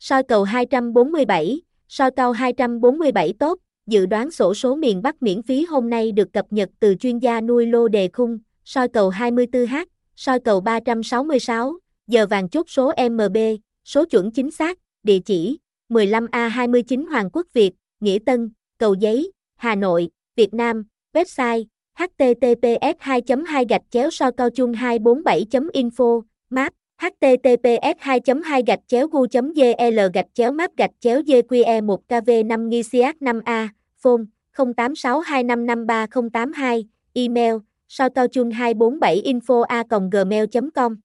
soi cầu 247, soi cao 247 tốt, dự đoán sổ số miền Bắc miễn phí hôm nay được cập nhật từ chuyên gia nuôi lô đề khung, soi cầu 24H, soi cầu 366, giờ vàng chốt số MB, số chuẩn chính xác, địa chỉ 15A29 Hoàng Quốc Việt, Nghĩa Tân, Cầu Giấy, Hà Nội, Việt Nam, website https 2 2 gạch chéo so cao chung 247 info map https 2 2 gạch chéo gu gl gạch chéo map gạch chéo gqe 1 kv 5 nghi 5 a, phone 0862553082 email, sao chung 247 info a gmail com.